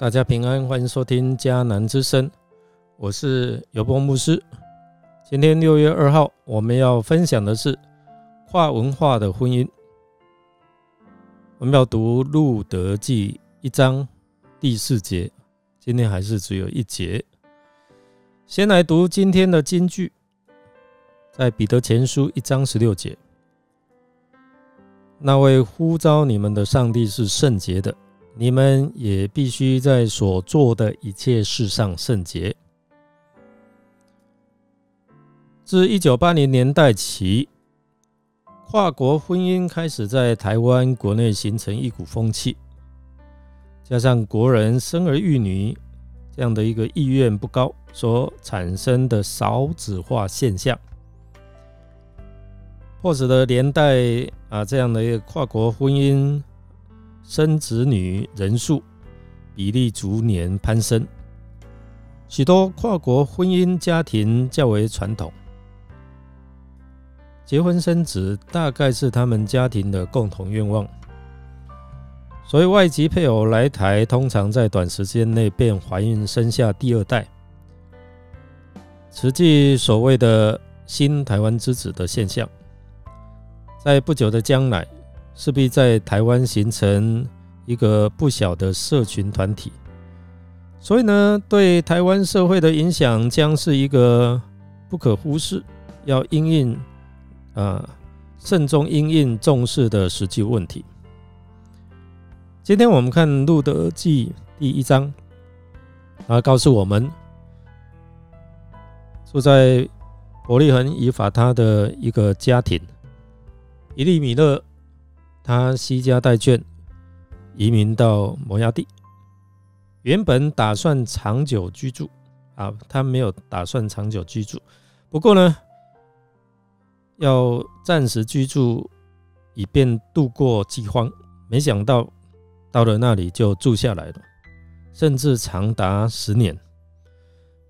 大家平安，欢迎收听迦南之声，我是尤波牧师。今天六月二号，我们要分享的是跨文化的婚姻。我们要读《路德记》一章第四节，今天还是只有一节。先来读今天的金句，在彼得前书一章十六节：“那位呼召你们的上帝是圣洁的。”你们也必须在所做的一切事上圣洁。自一九八零年代起，跨国婚姻开始在台湾国内形成一股风气，加上国人生儿育女这样的一个意愿不高，所产生的少子化现象，迫使的连带啊这样的一个跨国婚姻。生子女人数比例逐年攀升，许多跨国婚姻家庭较为传统，结婚生子大概是他们家庭的共同愿望。所以外籍配偶来台，通常在短时间内便怀孕生下第二代，实际所谓的新台湾之子的现象，在不久的将来。势必在台湾形成一个不小的社群团体，所以呢，对台湾社会的影响将是一个不可忽视、要应应啊慎重应应重视的实际问题。今天我们看《路德记》第一章，它告诉我们，住在伯利恒以法他的一个家庭，伊利米勒。他惜家带眷移民到摩崖地，原本打算长久居住啊，他没有打算长久居住，不过呢，要暂时居住以便度过饥荒。没想到到了那里就住下来了，甚至长达十年，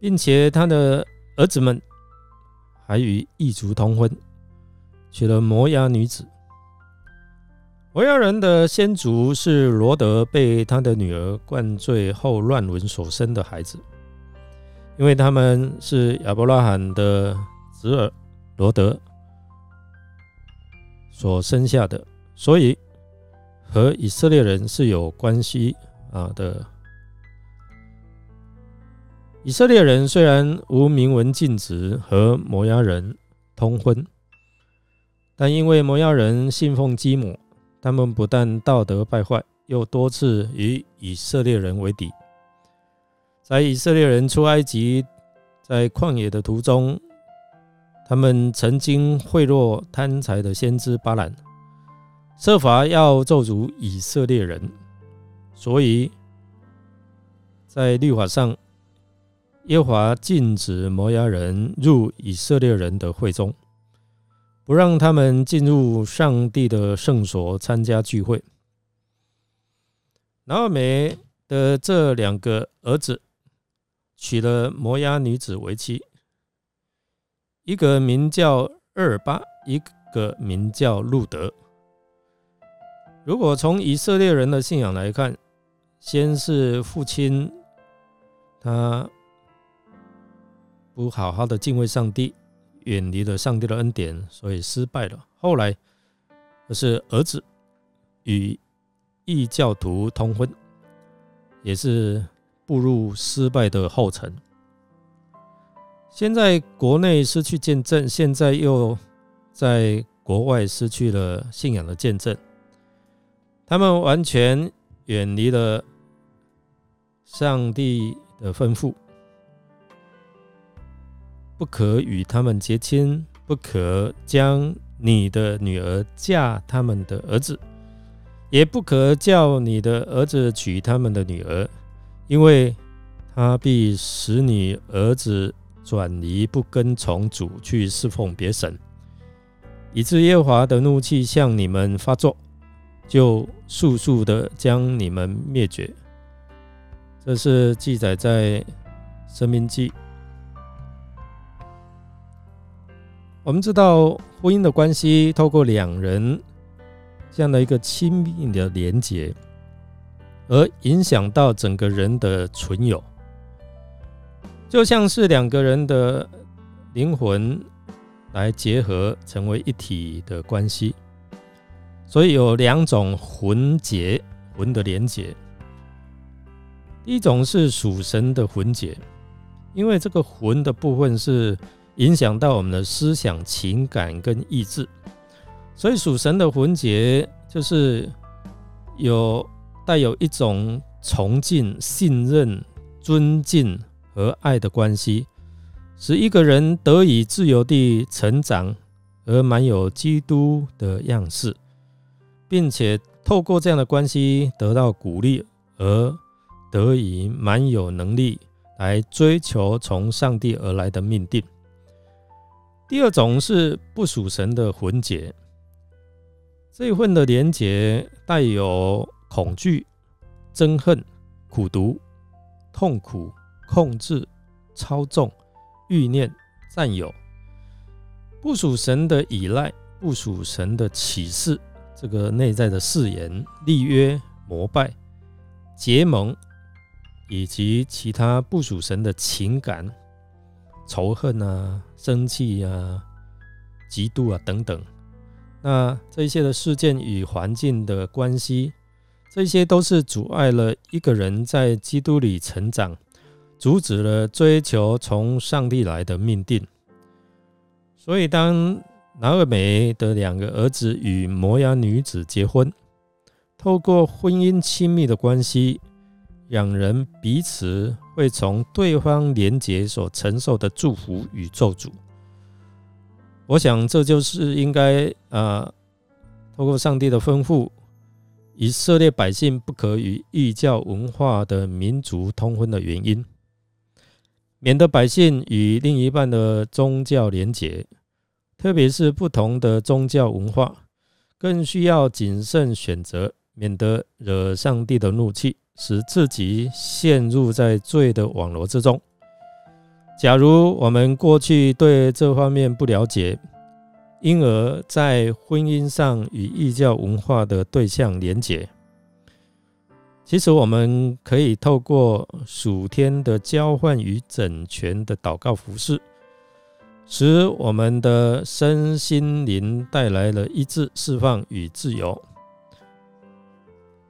并且他的儿子们还与异族通婚，娶了摩崖女子。摩崖人的先祖是罗德被他的女儿灌醉后乱伦所生的孩子，因为他们是亚伯拉罕的侄儿罗德所生下的，所以和以色列人是有关系啊的。以色列人虽然无明文禁止和摩崖人通婚，但因为摩崖人信奉基摩。他们不但道德败坏，又多次与以色列人为敌。在以色列人出埃及，在旷野的途中，他们曾经贿赂贪财的先知巴兰，设法要咒诅以色列人。所以，在律法上，耶和华禁止摩押人入以色列人的会中。不让他们进入上帝的圣所参加聚会。拿尔美的这两个儿子娶了摩押女子为妻，一个名叫厄尔巴，一个名叫路德。如果从以色列人的信仰来看，先是父亲他不好好的敬畏上帝。远离了上帝的恩典，所以失败了。后来，可是儿子与异教徒通婚，也是步入失败的后尘。现在国内失去见证，现在又在国外失去了信仰的见证。他们完全远离了上帝的吩咐。不可与他们结亲，不可将你的女儿嫁他们的儿子，也不可叫你的儿子娶他们的女儿，因为他必使你儿子转移不跟从主去侍奉别神，以致耶和华的怒气向你们发作，就速速的将你们灭绝。这是记载在生命记。我们知道婚姻的关系，透过两人这样的一个亲密的连结，而影响到整个人的存有，就像是两个人的灵魂来结合成为一体的关系。所以有两种魂结，魂的连结。一种是属神的魂结，因为这个魂的部分是影响到我们的思想、情感跟意志，所以属神的魂结就是有带有一种崇敬、信任、尊敬和爱的关系，使一个人得以自由地成长，而满有基督的样式。并且透过这样的关系得到鼓励，而得以蛮有能力来追求从上帝而来的命定。第二种是不属神的魂结，这一份的连结带有恐惧、憎恨、苦毒、痛苦、控制、操纵、欲念、占有，不属神的依赖，不属神的启示。这个内在的誓言、立约、膜拜、结盟，以及其他不属神的情感、仇恨啊、生气啊、嫉妒啊等等，那这些的事件与环境的关系，这些都是阻碍了一个人在基督里成长，阻止了追求从上帝来的命定。所以当拿尔美的两个儿子与摩崖女子结婚，透过婚姻亲密的关系，两人彼此会从对方连结所承受的祝福与咒诅。我想这就是应该啊，透过上帝的吩咐，以色列百姓不可与异教文化的民族通婚的原因，免得百姓与另一半的宗教连结。特别是不同的宗教文化，更需要谨慎选择，免得惹上帝的怒气，使自己陷入在罪的网络之中。假如我们过去对这方面不了解，因而在婚姻上与异教文化的对象连结，其实我们可以透过属天的交换与整全的祷告服饰。使我们的身心灵带来了医治、释放与自由。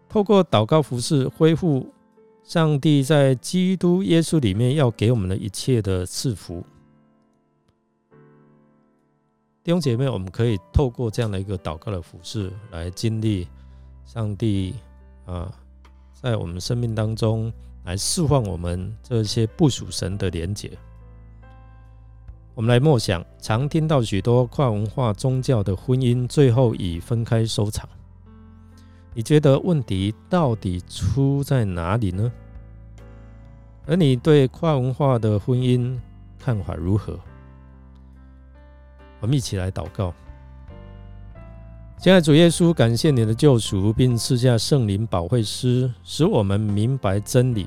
透过祷告服饰，恢复上帝在基督耶稣里面要给我们的一切的赐福。弟兄姐妹，我们可以透过这样的一个祷告的服饰，来经历上帝啊，在我们生命当中来释放我们这些不属神的连结。我们来默想，常听到许多跨文化宗教的婚姻最后以分开收场。你觉得问题到底出在哪里呢？而你对跨文化的婚姻看法如何？我们一起来祷告。现在主耶稣，感谢你的救赎，并赐下圣灵保惠师，使我们明白真理。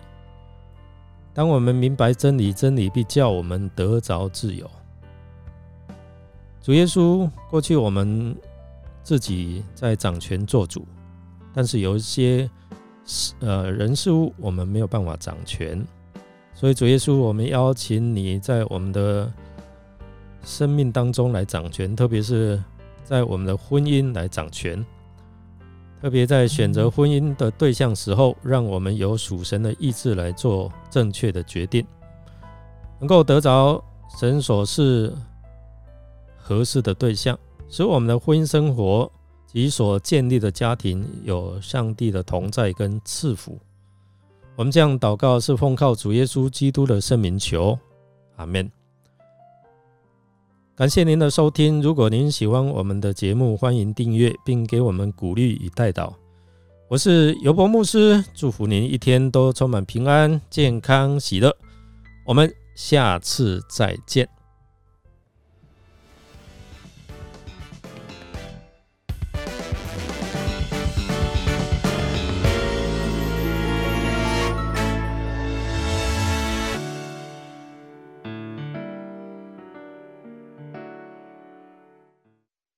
当我们明白真理，真理必叫我们得着自由。主耶稣，过去我们自己在掌权做主，但是有一些事呃人事物我们没有办法掌权，所以主耶稣，我们邀请你在我们的生命当中来掌权，特别是在我们的婚姻来掌权，特别在选择婚姻的对象时候，让我们有属神的意志来做正确的决定，能够得着神所是。合适的对象，使我们的婚姻生活及所建立的家庭有上帝的同在跟赐福。我们这样祷告是奉靠主耶稣基督的圣名求，阿门。感谢您的收听，如果您喜欢我们的节目，欢迎订阅并给我们鼓励与带导。我是尤伯牧师，祝福您一天都充满平安、健康、喜乐。我们下次再见。